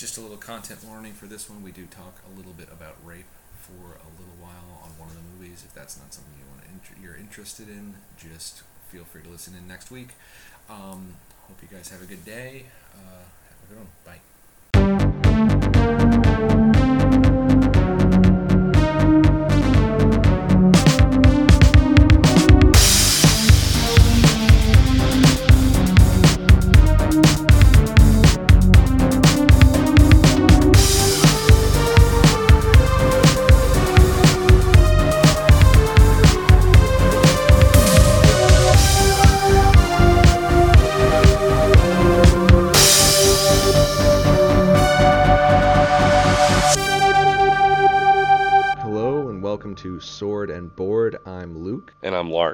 just a little content warning for this one. We do talk a little bit about rape for a little while on one of the movies. If that's not something you want to inter- you're interested in, just feel free to listen in next week. Um, hope you guys have a good day. Uh, have a good one. Bye.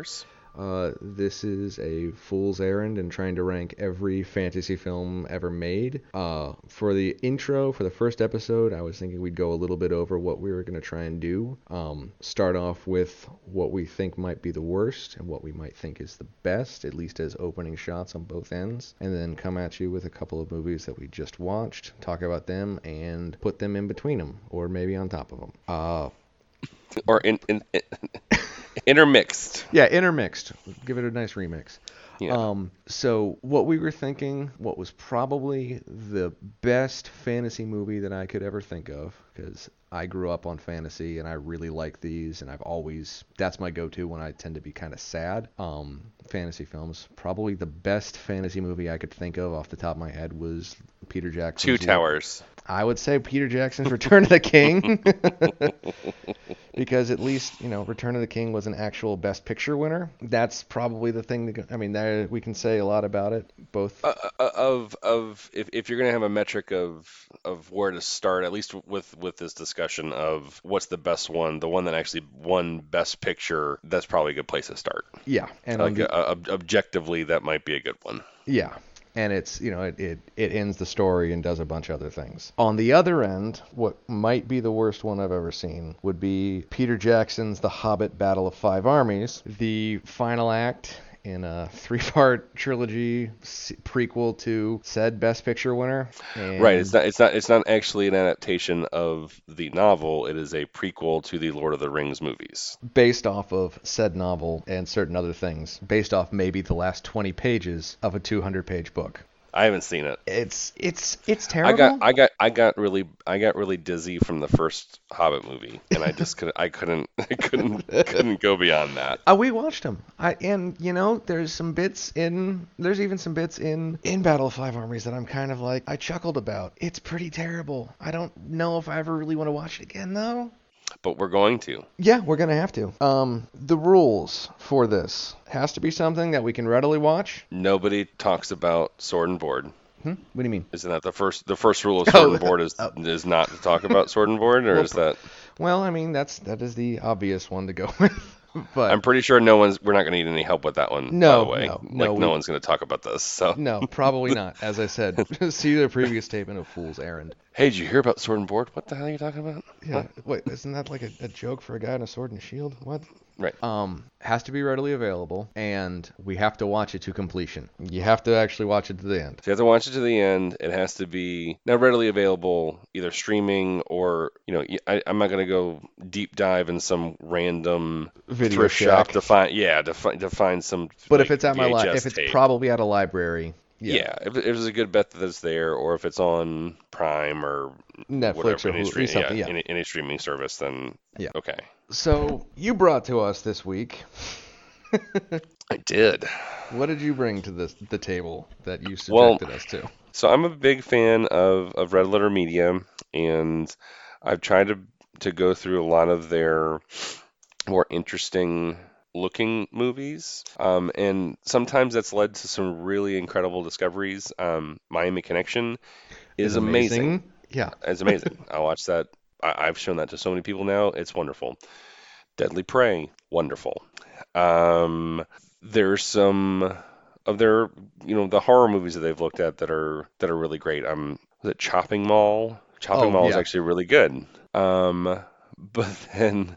And Uh, this is a fool's errand in trying to rank every fantasy film ever made. Uh, for the intro, for the first episode, I was thinking we'd go a little bit over what we were going to try and do. Um, start off with what we think might be the worst and what we might think is the best, at least as opening shots on both ends. And then come at you with a couple of movies that we just watched, talk about them, and put them in between them, or maybe on top of them. Uh, Or in, in, in intermixed. Yeah, intermixed. Give it a nice remix. Yeah. Um, so what we were thinking, what was probably the best fantasy movie that I could ever think of, because I grew up on fantasy and I really like these, and I've always that's my go-to when I tend to be kind of sad. Um, fantasy films. Probably the best fantasy movie I could think of off the top of my head was Peter Jackson's Two. Towers. I would say Peter Jackson's Return of the King. because at least, you know, Return of the King was an actual Best Picture winner. That's probably the thing that, I mean, there, we can say a lot about it. Both. Uh, uh, of of if, if you're gonna have a metric of of where to start, at least with with this discussion of what's the best one, the one that actually won Best Picture, that's probably a good place to start. yeah. And Like the, uh, ob- objectively, that might be a good one. Yeah. And it's, you know, it, it, it ends the story and does a bunch of other things. On the other end, what might be the worst one I've ever seen would be Peter Jackson's The Hobbit Battle of Five Armies, the final act in a three part trilogy prequel to said Best Picture winner. And Right. It's not. It's not. It's not actually an adaptation of the novel. It is a prequel to the Lord of the Rings movies. based off of said novel and certain other things, based off maybe the last 20 pages of a 200 page book. I haven't seen it. It's it's it's terrible. I got I got I got really I got really dizzy from the first Hobbit movie, and I just couldn't I couldn't I couldn't couldn't go beyond that. Uh, we watched them. I and you know, there's some bits in there's even some bits in in Battle of Five Armies that I'm kind of like I chuckled about. It's pretty terrible. I don't know if I ever really want to watch it again though. But we're going to. Yeah, we're gonna have to. Um, the rules for this has to be something that we can readily watch. Nobody talks about sword and board. Hmm? What do you mean? Isn't that the first the first rule of sword and Oh, board is is not to talk about sword and board, or Well, is that? Well, I mean that's that is the obvious one to go with. But I'm pretty sure no one's we're not going to need any help with that one. No, by the way. no, like no, no we- one's going to talk about this. So no, probably not. As I said, see the previous statement of Fool's Errand. hey, did you hear about sword and board? What the hell are you talking about? Yeah, wait, isn't that like a, a joke for a guy in a sword and shield? What? Right. Um, has to be readily available, and we have to watch it to completion. You have to actually watch it to the end. So you have to watch it to the end. It has to be now readily available, either streaming or you know. I, am not gonna go deep dive in some random Video thrift shop to find yeah to find to find some. But like, if it's at my li- if it's tape. probably at a library, yeah, yeah, if, it's a good bet that it's there, or if it's on Prime or Netflix whatever or any, Hulu, stream, yeah, yeah. Any, any streaming service, then Yeah. okay. So you brought to us this week. I did. What did you bring to this the table that you Well- subjected us to? So I'm a big fan of, of Red Letter Media, and I've tried to to go through a lot of their more interesting looking movies, um, and sometimes that's led to some really incredible discoveries. Um, Miami Connection is amazing. Yeah. It's amazing. I watched that. I, I've shown that to so many people now. It's wonderful. Deadly Prey, wonderful. Um, there's some of their, you know, the horror movies that they've looked at that are that are really great. Um, was it Chopping Mall? Chopping Oh, Mall is actually really good. Um, but then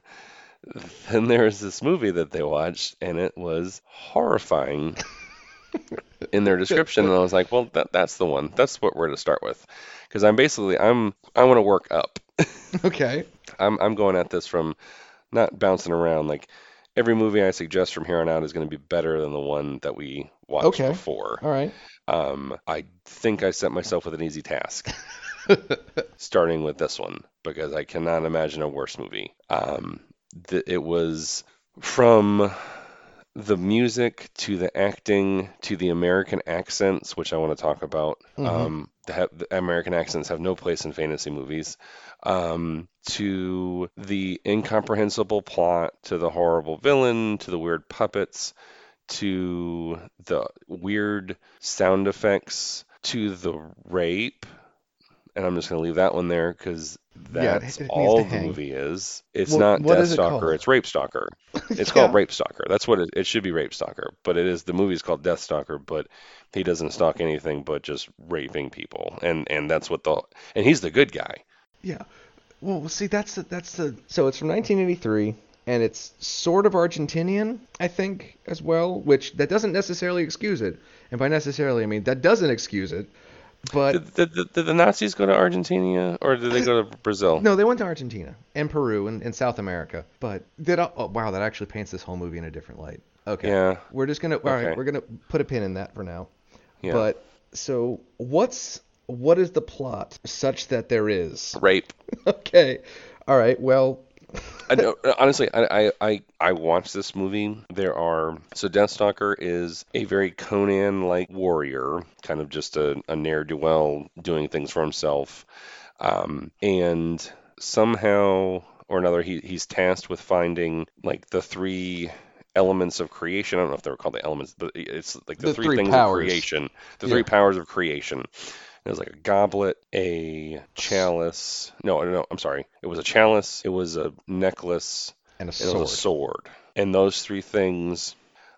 then there was this movie that they watched, and it was horrifying. in their description, and I was like, well, that that's the one. That's what we're to start with, because I'm basically I'm I want to work up. Okay. I'm I'm going at this from not bouncing around. Like every movie I suggest from here on out is going to be better than the one that we watched Okay. before. All right. Um, I think I set myself with an easy task, starting with this one because I cannot imagine a worse movie. Um, th- it was from the music to the acting to the American accents, which I want to talk about. Mhm. Um, the, American accents have no place in fantasy movies. Um, to the incomprehensible plot, to the horrible villain, to the weird puppets, to the weird sound effects, to the rape. And I'm just going to leave that one there because Yeah, that's it all the movie is. It's What- not Death it Stalker, it's Rape Stalker. It's Yeah. called Rape Stalker. That's what it, it should be Rape Stalker, but it is the movie's called Death Stalker, but he doesn't stalk anything but just raping people. And and that's what the and he's the good guy. Yeah. Well, see, that's the, that's the. So it's from 1983, and it's sort of Argentinian, I think, as well. Which that doesn't necessarily excuse it, and by necessarily I mean that doesn't excuse it. But Did, did, did, did the Nazis go to Argentina or did they go to Brazil? no, they went to Argentina and Peru and, and South America. But did oh wow, that actually paints this whole movie in a different light. Okay. Yeah. We're just gonna all right. Okay. We're gonna put a pin in that for now. Yeah. But so what's what is the plot such that there is? Rape. Okay. All right. Well. I know, honestly, I, I, I, I watched this movie. There are so Deathstalker is a very Conan-like warrior, kind of just a, a ne'er-do-well doing things for himself, um, and somehow or another, he, he's tasked with finding like the three elements of creation. I don't know if they were called the elements, but it's like the, The three, three things powers. of creation, the Yeah. three powers of creation. It was like a goblet, a chalice. No, no, I'm sorry. It was a chalice. It was a necklace. And a sword. It was a sword. And those three things,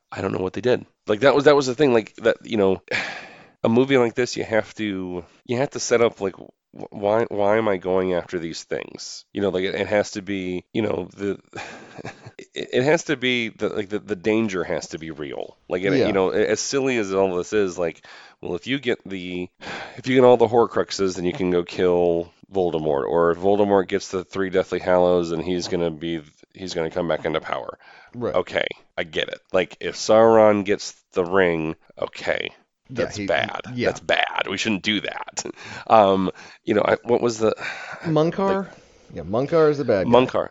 I don't know what they did. Like that was that was the thing. Like that, you know, a movie like this, you have to you have to set up like why why am I going after these things? You know, like it, it has to be, you know, the it, has to be the like the, the danger has to be real. Like it, Yeah. you know, as silly as all this is, like well, if you get the if you get all the Horcruxes, then you can go kill Voldemort. Or if Voldemort gets the three Deathly Hallows, then he's gonna be he's gonna come back into power. Right. Okay, I get it. Like if Sauron gets the ring, okay, Yeah, that's he- bad. yeah. That's bad. We shouldn't do that. Um, you know, I, what was the Munkar. yeah, Munkar is the bad guy. Munkar?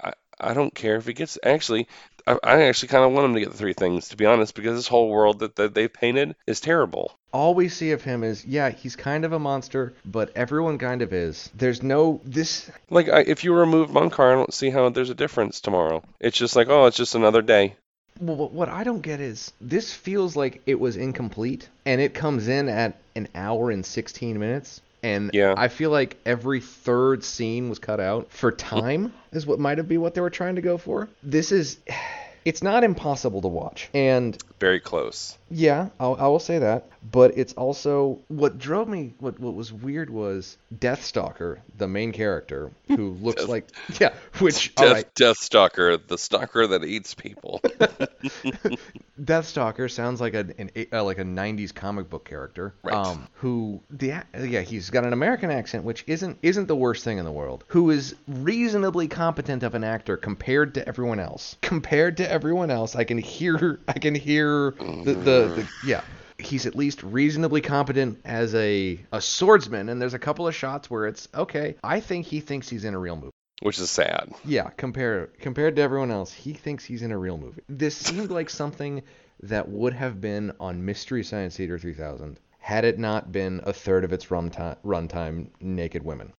I, I don't care if he gets. Actually, I, I actually kind of want him to get the three things, to be honest, because this whole world that, that they've painted is terrible. All we see of him is, yeah, he's kind of a monster, but everyone kind of is. There's no this. Like, I, if you remove Munkar, I don't see how there's a difference tomorrow. It's just like, oh, it's just another day. Well, what- what I don't get is this feels like it was incomplete, and it comes in at an hour and 16 minutes. And Yeah. I feel like every third scene was cut out for time, is what might have been what they were trying to go for. This is, it's not impossible to watch, and Very close. Yeah, I'll, I will say that. But it's also what drove me. What what was weird was Deathstalker, the main character, who looks Death- like yeah. Which Death, right, Death Stalker, the stalker that eats people. Deathstalker sounds like a an, uh, like a '90s comic book character. Right. Um, who the yeah he's got an American accent, which isn't isn't the worst thing in the world. Who is reasonably competent of an actor compared to everyone else. Compared to everyone else, I can hear I can hear the the, the yeah. He's at least reasonably competent as a a swordsman, and there's a couple of shots where it's okay. I think he thinks he's in a real movie. Which is sad. Yeah, compare compared to everyone else, he thinks he's in a real movie. This seemed like something that would have been on Mystery Science Theater 3000 had it not been a third of its runtime runtime naked women.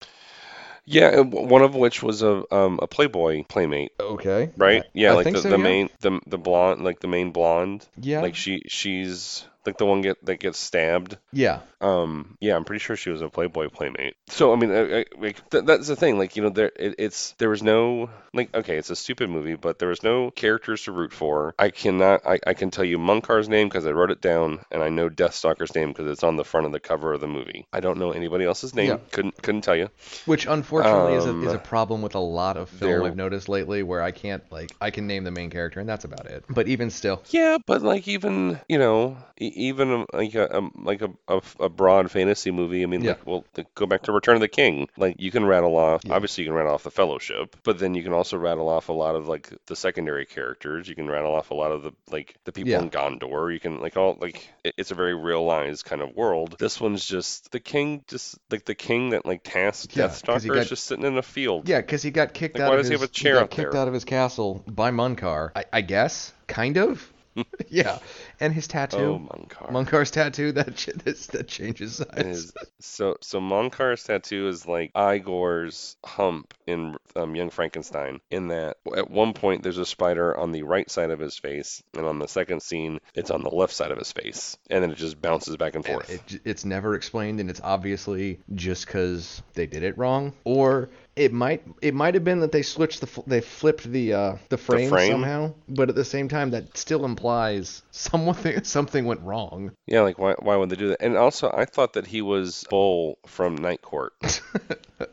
Yeah, one of which was a um, a Playboy playmate, Okay. right? Yeah, I like the, so, the yeah. main the the blonde, like the main blonde. Yeah. Like she she's like the one get that gets stabbed. Yeah. Um, yeah, I'm pretty sure she was a Playboy playmate. So I mean, I, I, like th- that's the thing. Like you know, there it, it's there was no like okay, it's a stupid movie, but there was no characters to root for. I cannot. I, I can tell you Munkar's name because I wrote it down, and I know Deathstalker's name because it's on the front of the cover of the movie. I don't know anybody else's name. Yeah. Couldn't couldn't tell you. Which unfortunately is, a, Um, is a problem with a lot of film I've noticed lately where I can't like I can name the main character and that's about it. But even still, Yeah, but like even you know, e- even um, like a um, like a, a, a broad fantasy movie. I mean, Yeah. like, well, go back to Return of the King. Like you can rattle off. Yeah. Obviously, you can rattle off the Fellowship, but then you can also rattle off a lot of like the secondary characters. You can rattle off a lot of the like the people Yeah. in Gondor. You can like all like it, it's a very realized kind of world. This one's just the king, just like the king that like tasked Yeah, he Deathstalker got- is just sitting in a field. Yeah, because he got kicked Like, out why of does he his have a chair got up kicked there? out of his castle by Munkar. I, I guess, kind of. yeah, and his Oh, tattoo, Munkar. Munkar's tattoo that ch- that changes size. is so so Munkar's tattoo is like Igor's hump in um, Young Frankenstein. In that, at one point there's a spider on the right side of his face, and on the second scene it's on the left side of his face, and then it just bounces back and forth. it, j- it's never explained, and it's obviously just because they did it wrong, or it might it might have been that they switched the they flipped the uh, the frame, frame? somehow, but at the same time that still implies something something went wrong. yeah, like why why would they do that? And also, I thought that he was Bull from Night Court.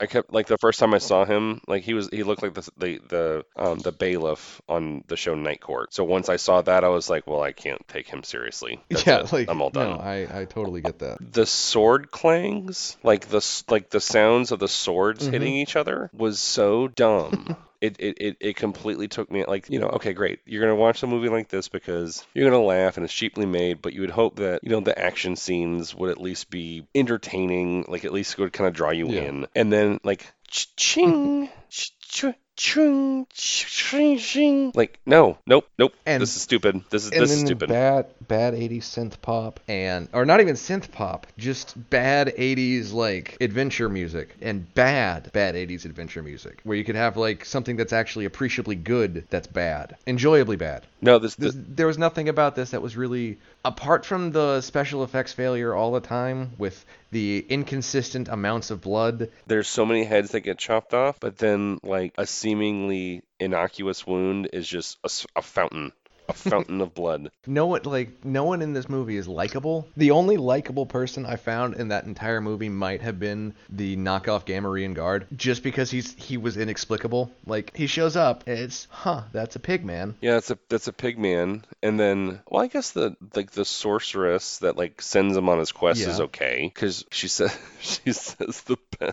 I kept like the first time I saw him, like he was he looked like the the the um the bailiff on the show Night Court. So once I saw that, I was like, well, I can't take him seriously. That's yeah, it. like I'm all done. no, I I totally get that. the sword clangs, like the like the sounds of the swords Mm-hmm. hitting each other, was so dumb. It, it, it, it completely took me like you know okay great you're gonna watch a movie like this because you're gonna laugh and it's cheaply made but you would hope that you know the action scenes would at least be entertaining like at least it would kind of draw you Yeah. in and then like ch ching ch- ching ch- ch- chung, ch- ching, ching. like no nope nope. And- this is stupid. This is and this then is stupid. bad bad 80s synth pop and or not even synth pop just bad 80s like adventure music and bad bad 80s adventure music where you could have like something that's actually appreciably good that's bad enjoyably bad. No this, This, this there was nothing about this that was really apart from the special effects failure all the time with the inconsistent amounts of blood there's so many heads that get chopped off, but then like a seemingly innocuous wound is just a fountain, a fountain of blood. no one like no one in this movie is likable. The only likable person I found in that entire movie might have been the knockoff Gamorrean guard, just because he's he was inexplicable. Like he shows up, it's huh, that's a pig man. Yeah, that's a that's a pig man, and then well, I guess the like the sorceress that like sends him on his quest is okay because she says she says the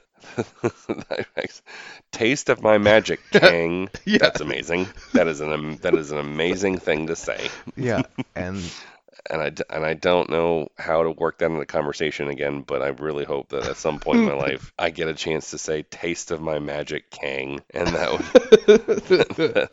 taste of my magic, Kang. Yeah. That's amazing. That is an am- that is an amazing thing to say. Yeah, and and I, and I don't know how to work that in the conversation again, but I really hope that at some point in my life I get a chance to say "taste of my magic, Kang," and that would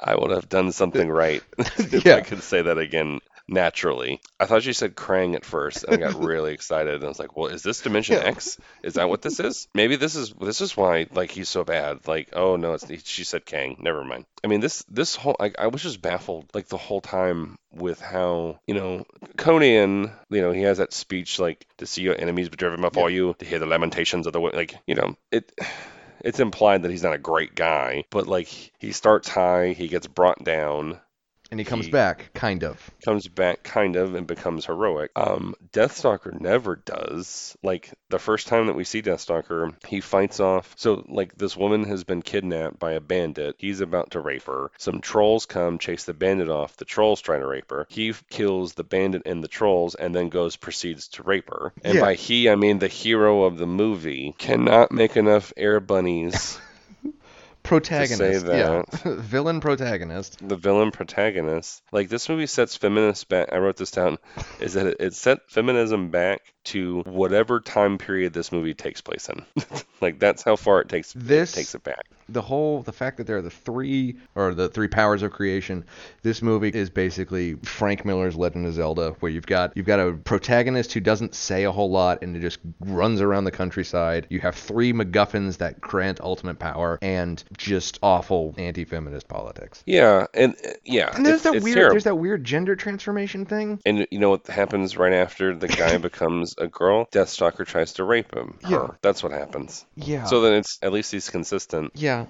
I would have done something right if Yeah. I could say that again naturally. I thought you said Krang at first, and I got really excited. And I was like, "Well, is this Dimension Yeah. X? Is that what this is? Maybe this is this is why like he's so bad. Like, oh no, it's she said Kang. Never mind. I mean, this this whole I, I was just baffled like the whole time with how you know Conan, you know, he has that speech like to see your enemies be driven before you, to hear the lamentations of the like you know it. It's implied that he's not a great guy, but like he starts high, he gets brought down, and he comes He- back, kind of. comes back kind of and becomes heroic. Um, Deathstalker never does. Like the first time that we see Deathstalker, he fights off. So like this woman has been kidnapped by a bandit. He's about to rape her. Some trolls come, chase the bandit off. The trolls try to rape her. He kills the bandit and the trolls, and then goes proceeds to rape her. And Yeah. by he, I mean the hero of the movie cannot make enough air bunnies. Protagonist, yeah, villain protagonist. the villain protagonist. Like this movie sets feminists back. I wrote this down. Is that it, it set feminism back to whatever time period this movie takes place in. like that's how far it takes This takes it back. The whole the fact that there are the three or the three powers of creation this movie is basically frank miller's legend of zelda where you've got you've got a protagonist who doesn't say a whole lot and it just runs around the countryside you have three macguffins that grant ultimate power and just awful anti-feminist politics Yeah, and uh, yeah, and there's that weird terrible. there's that weird gender transformation thing And you know what happens right after the guy becomes a girl? Deathstalker tries to rape him. Her. Yeah. That's what happens. yeah So then it's at least he's consistent. yeah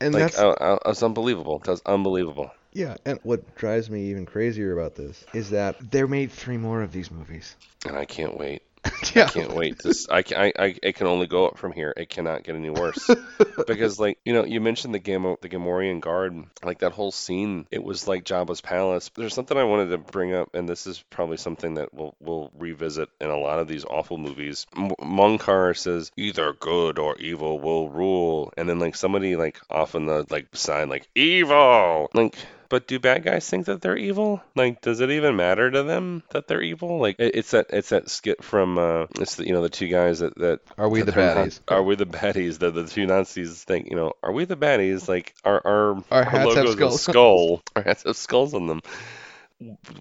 and Like that's uh, uh, it's unbelievable. That's unbelievable. yeah and what drives me even crazier about this is that they made three more of these movies And I can't wait. yeah. I can't wait to. I, ca- I, I it can only go up from here. It cannot get any worse. because like you know, you mentioned the Gamo the Gamorrean guard, like that whole scene. It was like Jabba's palace. There's something I wanted to bring up, and this is probably something that we'll we'll revisit in a lot of these awful movies. M- Munkar says either good or evil will rule, and then like somebody like off in the like side like evil, like. But do bad guys think that they're evil? Like, does it even matter to them that they're evil? Like, it, it's that it's that skit from uh, it's the you know the two guys that that Are we that the they're not- baddies? are we the baddies? That the two Nazis think you know are we the baddies? Like, our our, Our hats have logo's a skulls. skull. Our hats have skulls on them.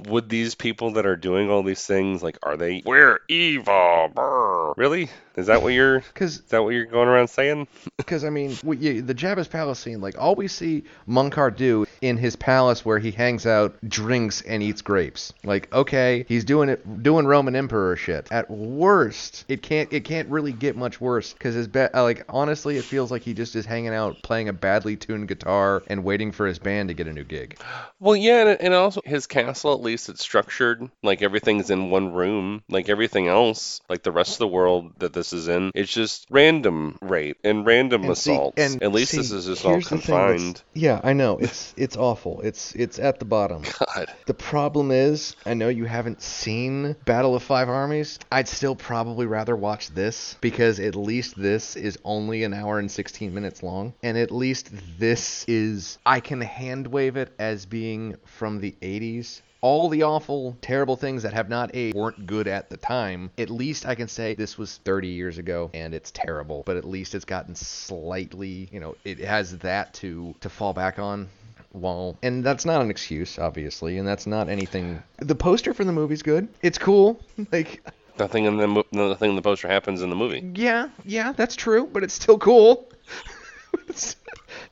Would these people that are doing all these things like are they we're evil? Brr. Really? Is that what you're? Because Is that what you're going around saying? Because I mean, we, yeah, the Jabba's palace scene, like all we see Munkar do in his palace where he hangs out, drinks and eats grapes. Like, okay, he's doing it, doing Roman Emperor shit. At worst, it can't, it can't really get much worse. Because his, ba- uh, like, honestly, it feels like he just is hanging out, playing a badly tuned guitar, and waiting for his band to get a new gig. Well, yeah, and, and also his castle, at least it's structured. Like everything's in one room. Like everything else, like the rest of the world that this is in, it's just random rape and random And see- assaults. and at least see, this is just all here's the thing that's- confined. Yeah, I know. It's it's awful. It's it's at the bottom. God. The problem is, I know you haven't seen Battle of Five Armies. I'd still probably rather watch this because at least this is only an hour and 16 minutes long. And at least this is, I can hand wave it as being from the 80s. All the awful, terrible things that have not aged weren't good at the time. At least I can say this was 30 years ago and it's terrible. But at least it's gotten slightly, you know, it has that to to fall back on Well, and that's not an excuse obviously and that's not anything the poster for the movie's good it's cool like Nothing in the mo- nothing in the poster happens in the movie. yeah yeah that's true but it's still cool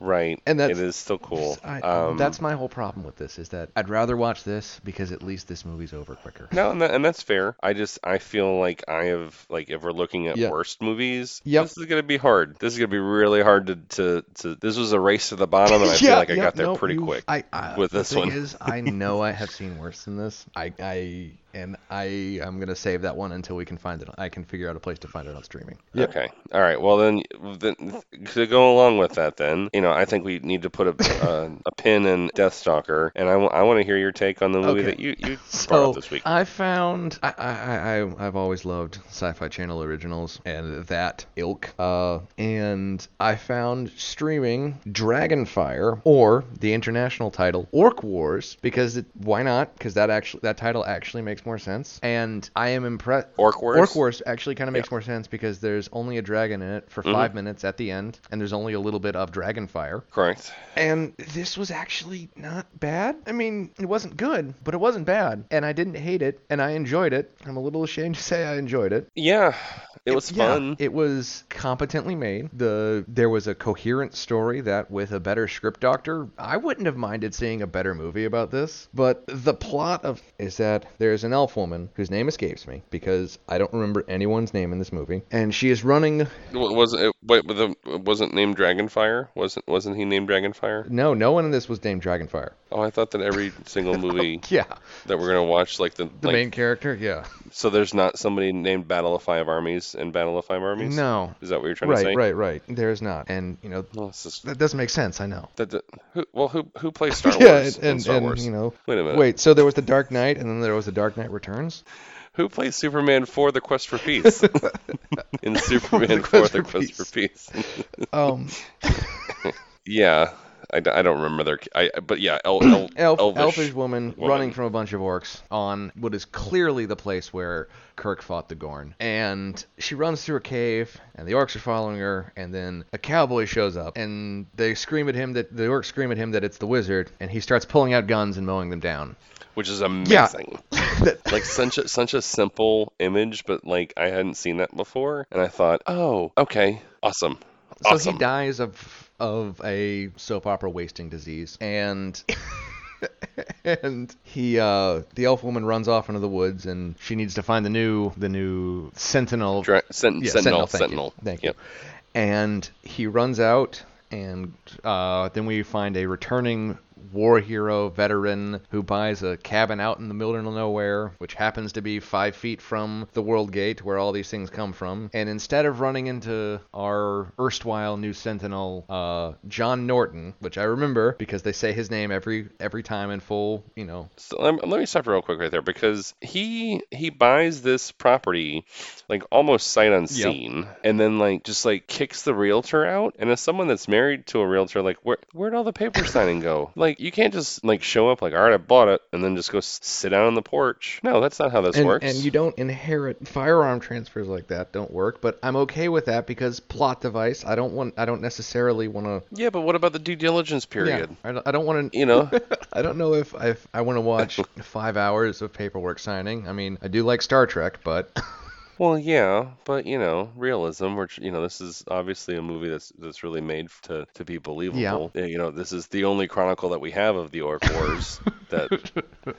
Right. And that's- it is still cool. I, um, that's my whole problem with this is that i'd rather watch this because at least this movie's over quicker no, and, that, and that's fair. I just I feel like I have like if we're looking at Yeah. worst movies, Yep. this is gonna be hard. This is gonna be really hard to to, to this was a race to the bottom, and I feel Yeah, like I yeah, got there no, pretty quick. I, I, with the this thing one. is, I know I have seen worse than this. I, I, and I, I'm gonna save that one until we can find it. I can figure out a place to find it on streaming. Okay. All right. Well, then, then to go along with that, then you know, I think we need to put a uh, a pin in Deathstalker, and I want to hear your take on the movie Okay. that you you brought So up this week. I found I, I I I've always loved Sci-Fi Channel originals and that ilk. Uh, and I found streaming Dragonfire or the international title Orc Wars because it, why not? Because that actually that title actually makes more sense. And I am impressed. Orc Wars. Orc Wars actually kind of makes more sense because there's only a dragon in it for Mm-hmm. five minutes at the end, and there's only a little bit of dragon fire. Correct. And this was actually not bad. I mean, it wasn't good, but it wasn't bad. And I didn't hate it, and I enjoyed it. I'm a little ashamed to say I enjoyed it. Yeah, it was fun. it was competently made. The there was a coherent story that with a better script doctor, I wouldn't have minded seeing a better movie about this. But the plot of is that there's an elf woman whose name escapes me because I don't remember anyone's name in this movie, and she is running wasn't it? Wait, the, wasn't named Dragonfire? Wasn't wasn't he named Dragonfire? no, no one in this was named Dragonfire. Oh, I thought that every single movie Yeah, that we're gonna watch, like the, the like, main character. Yeah. so there's not somebody named Battle of Five Armies and Battle of Five Armies. No. Is that what you're trying to Right, say? right, right. Right. There's not, and you know Well, just, that doesn't make sense. I know. that, that, who, well, who who plays Star yeah, Wars? and, and, Star and, Wars? you know. Wait a minute. Wait, so there was the Dark Knight, and then there was the Dark Knight Returns. Who plays Superman for the Quest for Peace? in Superman for Quest the for Quest for Peace. Um, yeah, I, I don't remember their. I but yeah, el, el, elf, elvish. elfish woman, woman. running from a bunch of orcs on what is clearly the place where Kirk fought the Gorn. And she runs through a cave, and the orcs are following her. And then a cowboy shows up, and they scream at him that the orcs scream at him that it's the wizard, and he starts pulling out guns and mowing them down. which is amazing. Yeah. like such a such a simple image, but like I hadn't seen that before, and I thought, oh, okay, awesome, So awesome. he dies of of a soap opera wasting disease, and and he uh, the elf woman runs off into the woods, and she needs to find the new the new sentinel. Dra- sen- yeah, sentinel, thank sentinel. You. Thank Yep. you. And he runs out, and uh, then we find a returning war hero veteran who buys a cabin out in the middle of nowhere, which happens to be five feet from the World Gate where all these things come from. And instead of running into our erstwhile new Sentinel, uh, John Norton, which I remember because they say his name every every time in full, you know. So let, let me stop real quick right there because he he buys this property like almost sight unseen and then like just like kicks the realtor out and as someone that's married to a realtor like where where'd all the paper signing go like you can't just like show up like all right I bought it and then just go sit down on the porch. No that's not how this and, works. and you don't inherit firearm transfers like that don't work but i'm okay with that because plot device i don't want i don't necessarily want to yeah but what about the due diligence period? I don't, I don't want to you know? I don't know if I, if I want to watch five hours of paperwork signing. I mean, I do like Star Trek, but Well, yeah, but you know, realism. Which you know, this is obviously a movie that's that's really made to to be believable. Yeah, You know, this is the only chronicle that we have of the Orc Wars that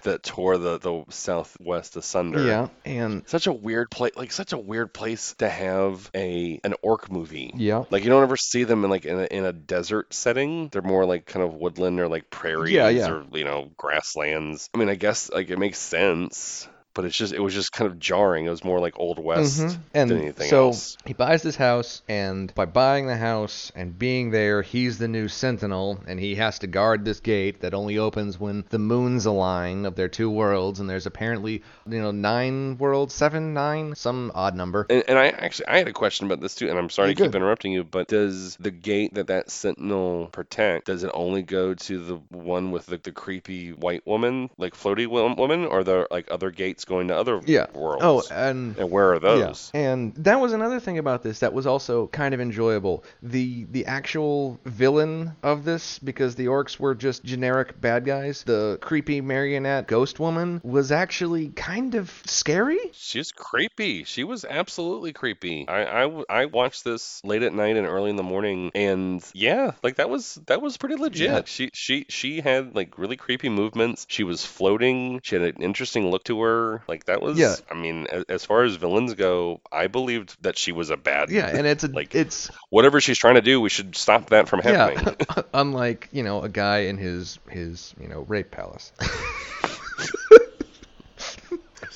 that tore the the Southwest asunder. yeah, and Such a weird place, like such a weird place to have a an orc movie. yeah, Like you don't ever see them in like in a, in a desert setting. They're more like kind of woodland or like prairies Yeah, yeah. or you know grasslands. I mean, I guess like it makes sense, but it's just it was just kind of jarring. It was more like old west Mhm. And than anything so else. he buys this house, and by buying the house and being there, he's the new sentinel, and he has to guard this gate that only opens when the moons align of their two worlds. And there's apparently, you know, nine worlds, seven, nine, some odd number. And, and I actually I had a question about this too, and I'm sorry You're to keep interrupting you, but does the gate that that sentinel protect does it only go to the one with the, the creepy white woman, like floaty woman, or are there like other gates going to other Yeah. Oh, worlds? Oh, and and where are those? Yeah. And that was another thing about this that was also kind of enjoyable. The the actual villain of this, because the orcs were just generic bad guys, the creepy marionette ghost woman was actually kind of scary. She's creepy. She was absolutely creepy. I, I I watched this late at night and early in the morning, and yeah, like that was that was pretty legit. Yeah. She she she had like really creepy movements. She was floating. She had an interesting look to her. Like that was. Yeah. I mean, as, as far as villains go, I believed that she was a bad. Yeah, and it's a Like, it's Whatever she's trying to do, we should stop that from happening. yeah, unlike you know a guy in his his you know rape palace.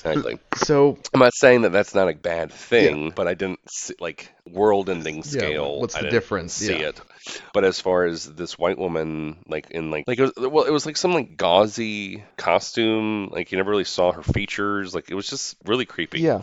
exactly. so I'm not saying that that's not a bad thing, but I didn't see, like world-ending scale. what's I the difference? See Yeah. it. But as far as this white woman, like in like like it was well, it was like some like gauzy costume. Like you never really saw her features. Like it was just really creepy. Yeah.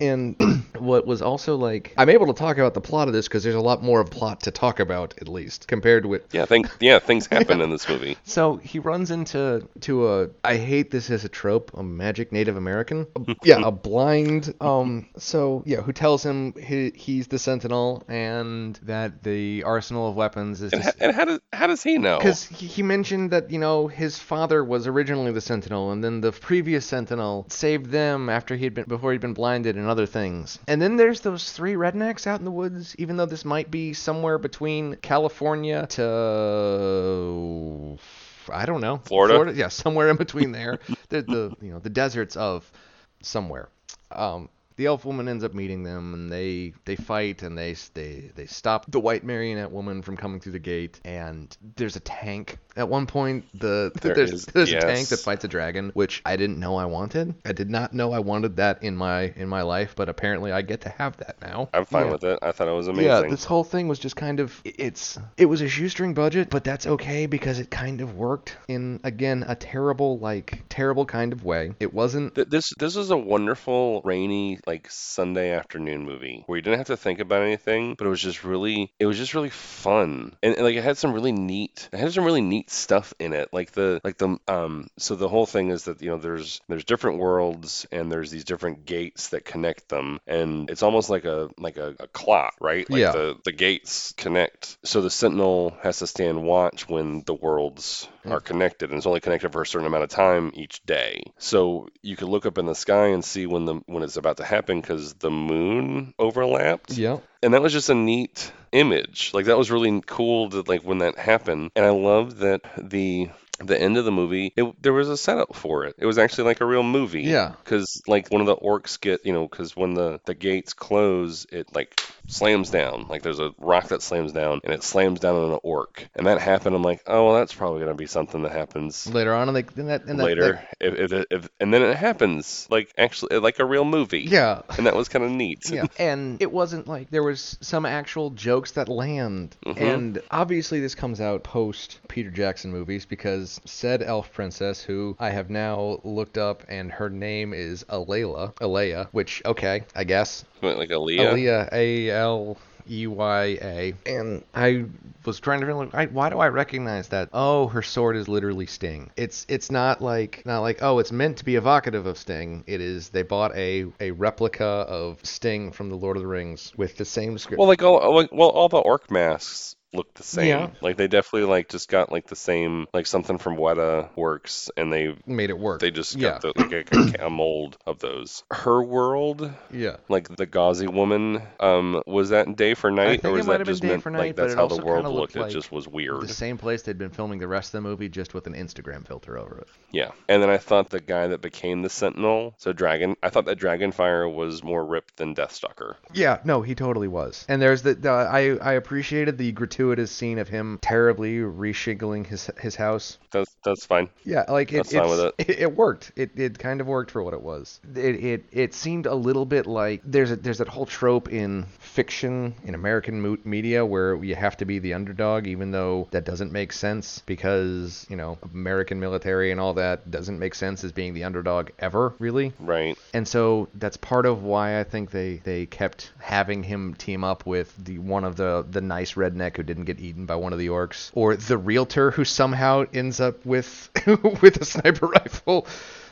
And what was also like, I'm able to talk about the plot of this because there's a lot more of plot to talk about, at least compared with. Yeah. Think. Yeah. Things happen in this movie. So he runs into to a. I hate this as a trope. A magic Native American. A- yeah, a blind. Um. So yeah, who tells him he, he's the Sentinel and that the arsenal of weapons is. And, ha- and how does how does he know? Because he he mentioned that you know his father was originally the Sentinel, and then the previous Sentinel saved them after he'd been before he'd been blinded and other things. And then there's those three rednecks out in the woods. Even though this might be somewhere between California to I don't know Florida? yeah, somewhere in between there. the the you know the deserts of somewhere. Um, the elf woman ends up meeting them, and they they fight, and they they they stop the white marionette woman from coming through the gate. And there's a tank at one point. The There there's is- there's a tank that fights a dragon, which I didn't know I wanted. I did not know I wanted that in my in my life, but apparently I get to have that now. I'm fine Yeah. with it. I thought it was amazing. Yeah, this whole thing was just kind of it's it was a shoestring budget, but that's okay because it kind of worked in again a terrible like terrible kind of way. It wasn't Th- This this was a wonderful rainy like Sunday afternoon movie where you didn't have to think about anything, but it was just really it was just really fun. And, and, like it had some really neat it had some really neat stuff in it. Like the like the um so the whole thing is that you know there's there's different worlds and there's these different gates that connect them. And it's almost like a like a, a clock right? Like Yeah. the the gates connect. So the sentinel has to stand watch when the worlds are connected. And it's only connected for a certain amount of time each day. So you could look up in the sky and see when the when it's about to happen because the moon overlapped. Yeah. and that was just a neat image. Like that was really cool to like when that happened. And i love that the the end of the movie it, there was a setup for it. It was actually like a real movie. Yeah. because like one of the orcs get you know because when the the gates close it like slams down. Like there's a rock that slams down and it slams down on an orc. And that happened. I'm like, oh, well, that's probably going to be something that happens Later on, and, like, and that, and that, later. If, if, if, and then it happens, like actually, like a real movie. yeah. And that was kind of neat. Yeah, and it wasn't like there was some actual jokes that land. Mhm. And obviously, this comes out post Peter Jackson movies because said elf princess, who I have now looked up, and her name is Alayla, Alea, which okay, I guess like Aaliyah. Aaliyah, A L E Y A. And I was trying to feel like, why do I recognize that? Oh, her sword is literally Sting. It's it's not like not like oh, it's meant to be evocative of Sting. It is they bought a a replica of Sting from the Lord of the Rings with the same script. Well, like all, like, well, all the orc masks look the same. Yeah. Like they definitely like just got like the same, like something from Weta works, and they made it work. they just yeah, got the, like a, a mold of those. Her world, yeah. like the gauzy woman, um, was that day for night, or was that just day meant for night, like that's how the world looked? looked It just was weird. The same place they'd been filming the rest of the movie, just with an Instagram filter over it. Yeah, and then I thought the guy that became the Sentinel, so Dragon, I thought that Dragonfire was more ripped than Deathstalker. Yeah, no, he totally was. And there's the, the I I appreciated the gratuitous scene of him terribly reshingling his his house. That's that's fine. Yeah, like it That's fine with it's- it. it worked. It it kind of worked for what it was. It it it seemed a little bit like there's a, there's that whole trope in fiction in American mo- media where you have to be the underdog, even though that doesn't make sense because you know American military and all that doesn't make sense as being the underdog ever really. Right. And so that's part of why I think they, they kept having him team up with the one of the the nice redneck who didn't get eaten by one of the orcs, or the realtor who somehow ends up with with a sniper rifle.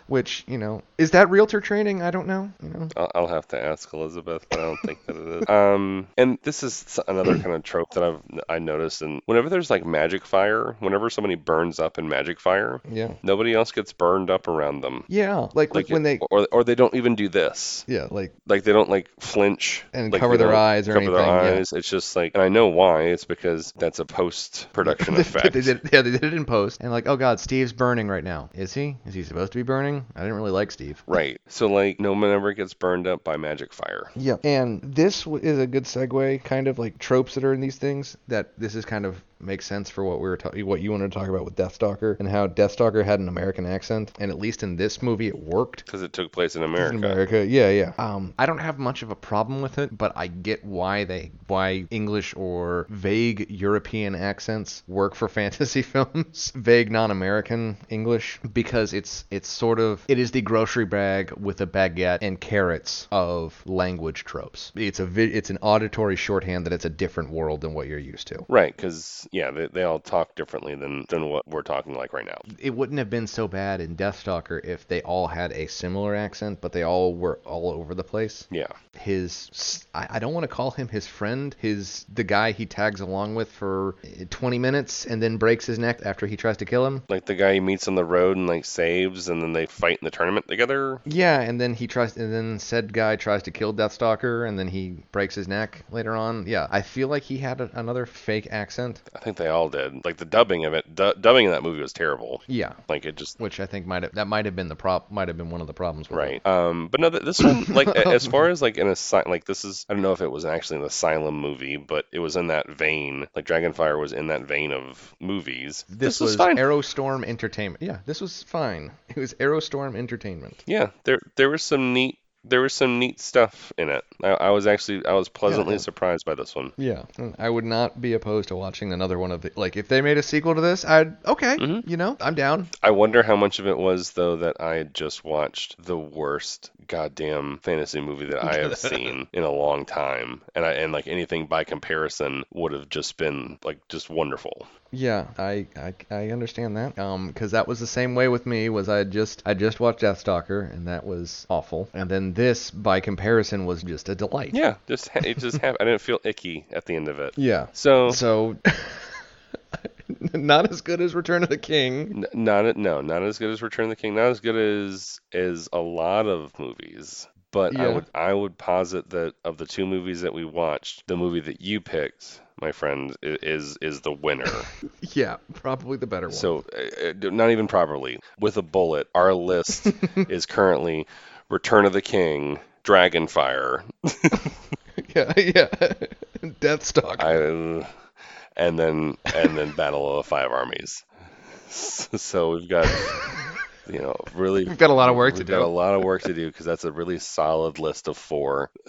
Which you know is that realtor training? I don't know. You know. I'll, I'll have to ask Elizabeth, but I don't think that it is. Um, and this is another kind of trope that I've I noticed, and whenever there's like magic fire, whenever somebody burns up in magic fire, Yeah. nobody else gets burned up around them. Yeah. Like, like when they. or or they don't even do this. Yeah. Like Like they don't like flinch And like, cover their eyes or cover their anything, yeah. eyes. It's just like, and I know why. It's because that's a post production effect. they did, yeah, they did it in post, and like, oh god, Steve's burning right now. Is he? Is he supposed to be burning? I didn't really like Steve. Right. So like, no one ever gets burned up by magic fire. Yeah, and this is a good segue, kind of like tropes that are in these things. That this is kind of makes sense for what we were talking, what you wanted to talk about with Deathstalker, and how Deathstalker had an American accent, and at least in this movie, it worked. Because it took place in In America. America, yeah, yeah. Um, I don't have much of a problem with it, but I get why they, why English or vague European accents work for fantasy films, vague non-American English, because it's it's sort of it is the grocery bag with a baguette and carrots of language tropes. It's a vi- it's an auditory shorthand that it's a different world than what you're used to. Right, because yeah, they, they all talk differently than than what we're talking like right now. It wouldn't have been so bad in Deathstalker if they all had a similar accent, but they all were all over the place. Yeah, his I, I don't want to call him his friend his the guy he tags along with for eh, 20 minutes and then breaks his neck after he tries to kill him like the guy he meets on the road and like saves, and then they fight in the tournament together. yeah and then he tries and then said guy tries to kill deathstalker and then he breaks his neck later on yeah i feel like he had a, another fake accent I think they all did. Like the dubbing of it, du- dubbing in that movie was terrible. yeah Like it just which i think might have that might have been the prop might have been one of the problems with it. right. Um, but no, this one like as far as like an asylum, like this is I don't know if it was actually an asylum movie, but it was in that vein. Like Dragonfire was in that vein of movies. this, was was fine. Arrowstorm entertainment yeah this was fine it was Arrowstorm entertainment Yeah, there there was some neat there was some neat stuff in it. I, I was actually I was pleasantly yeah. surprised by this one. Yeah, I would not be opposed to watching another one of the like if they made a sequel to this, I'd okay, Mhm. you know, I'm down. I wonder how much of it was though that I had just watched the worst goddamn fantasy movie that I have seen in a long time, and I and like anything by comparison would have just been like just wonderful. Yeah, I I, I understand that. Um, because that was the same way with me. Was I just I just watched Deathstalker and that was awful, and then this by comparison was just a delight. Yeah, just ha- it just happened. I didn't feel icky at the end of it. Yeah. So So. not as good as Return of the King. N- not no, not as good as Return of the King. Not as good as as a lot of movies. But I would I would posit that of the two movies that we watched, the movie that you picked, my friend, is is the winner. Yeah, probably the better one. so uh, uh, not even properly with a bullet. Our list is currently Return of the King, Dragonfire, yeah, yeah. Deathstalker. I, and then and then Battle of the Five Armies. So we've got you know really We've got a lot of work to we've do. got a lot of work to do because that's a really solid list of four.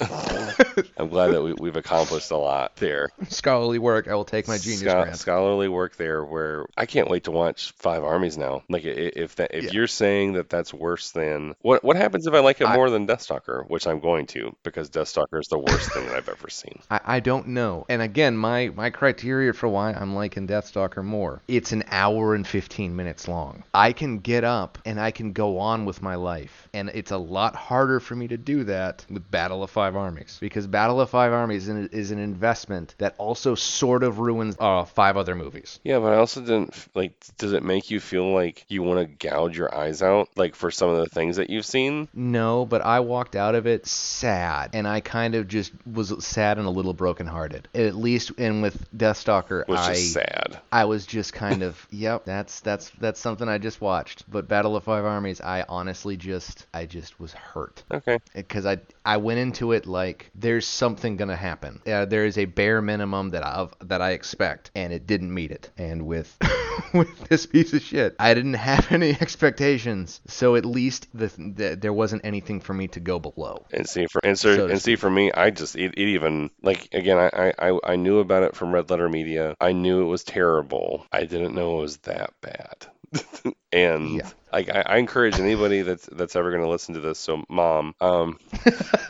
I'm glad that we, we've accomplished a lot there. Scholarly work. I will take my genius Scho- grant. scholarly work there where I can't wait to watch Five Armies now. Like if that if Yeah. you're saying that that's worse than what what happens if I like it I- more than Deathstalker, which I'm going to because Deathstalker is the worst thing that I've ever seen. I, I don't know. And again, my, my criteria for why I'm liking Deathstalker more, it's an hour and 15 minutes long. I can get up and I can go on with my life. And it's a lot harder for me to do that with Battle of Five Armies. Because Battle of Five Armies is an, investment that also sort of ruins uh, five other movies. Yeah, but I also didn't like. Does it make you feel like you want to gouge your eyes out, like for some of the things that you've seen? No, but I walked out of it sad, and I kind of just was sad and a little brokenhearted. At least, and with Deathstalker, Which I is sad. I was just kind of, yep, that's that's that's something I just watched. But Battle of Five Armies, I honestly just, I just was hurt Okay. because I I went into it like there's something gonna happen. Uh, there is a bare minimum that I that I expect, and it didn't meet it. And with with this piece of shit, I didn't have any expectations, so at least the, the there wasn't anything for me to go below. And see for and, so, So and see for me, I just it, it even like again, I, I I knew about it from Red Letter Media. I knew it was terrible. I didn't know it was that bad. and Yeah. Like I, I encourage anybody that's that's ever going to listen to this. So mom, um,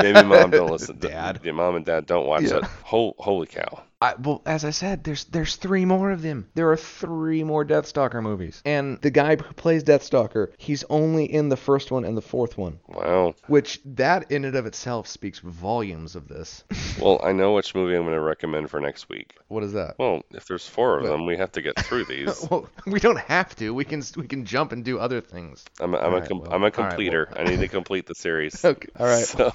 maybe mom don't listen. Dad. yeah, mom and dad don't watch Yeah. it. Hol- holy cow! I, well, as I said, there's there's three more of them. There are three more Deathstalker movies, and the guy who plays Deathstalker, he's only in the first one and the fourth one, Wow. which that in and of itself speaks volumes of this. Well, I know which movie I'm going to recommend for next week. what is that? Well, if there's four of them, we have to get through these. Well, we don't have to. We can we can jump and do other things. I'm a, I'm All a, right, com- well, I'm a right, well. completer. I need to complete the series. Okay. All right. So,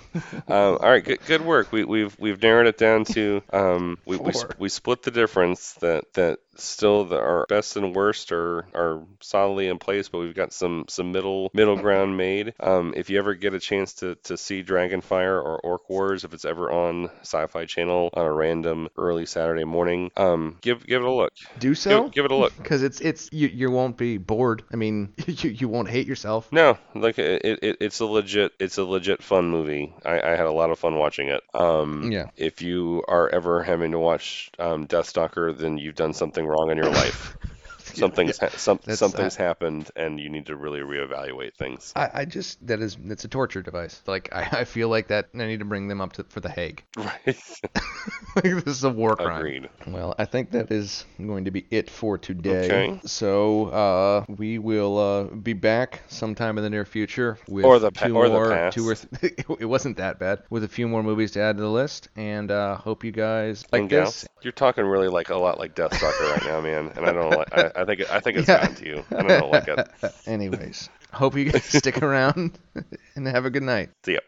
um, all right. Good, good work. We, we've we've narrowed it down to um, we, we, we split the difference that that still the, our best and worst are are solidly in place, but we've got some some middle middle ground made. Um, if you ever get a chance to to see Dragonfire or Orc Wars, if it's ever on Sci-Fi Channel on a random early Saturday morning, um, give give it a look. Do so. Give, give it a look. Because it's it's you you won't be bored. I mean, you you won't hate yourself. No, like it, it, it's a legit, it's a legit fun movie. I, I had a lot of fun watching it. Um, Yeah. If you are ever having to watch um, Deathstalker, then you've done something wrong in your life. Something's ha- some, That's- something's happened, and you need to really reevaluate things. I, I just that is it's a torture device. Like I, I feel like that I need to bring them up to for the Hague. Right. like this is a war crime. Agreed. Well, I think that is going to be it for today. Okay. So uh, we will uh, be back sometime in the near future with Or the pa- two or the more, past. two or th- it wasn't that bad with a few more movies to add to the list, and uh, hope you guys like and this. gals, you're talking really like a lot like Deathstalker right now, man. And I don't like. I, I think I think it's Yeah. gotten to you. I don't like it. Anyways, hope you guys stick around and have a good night. See ya.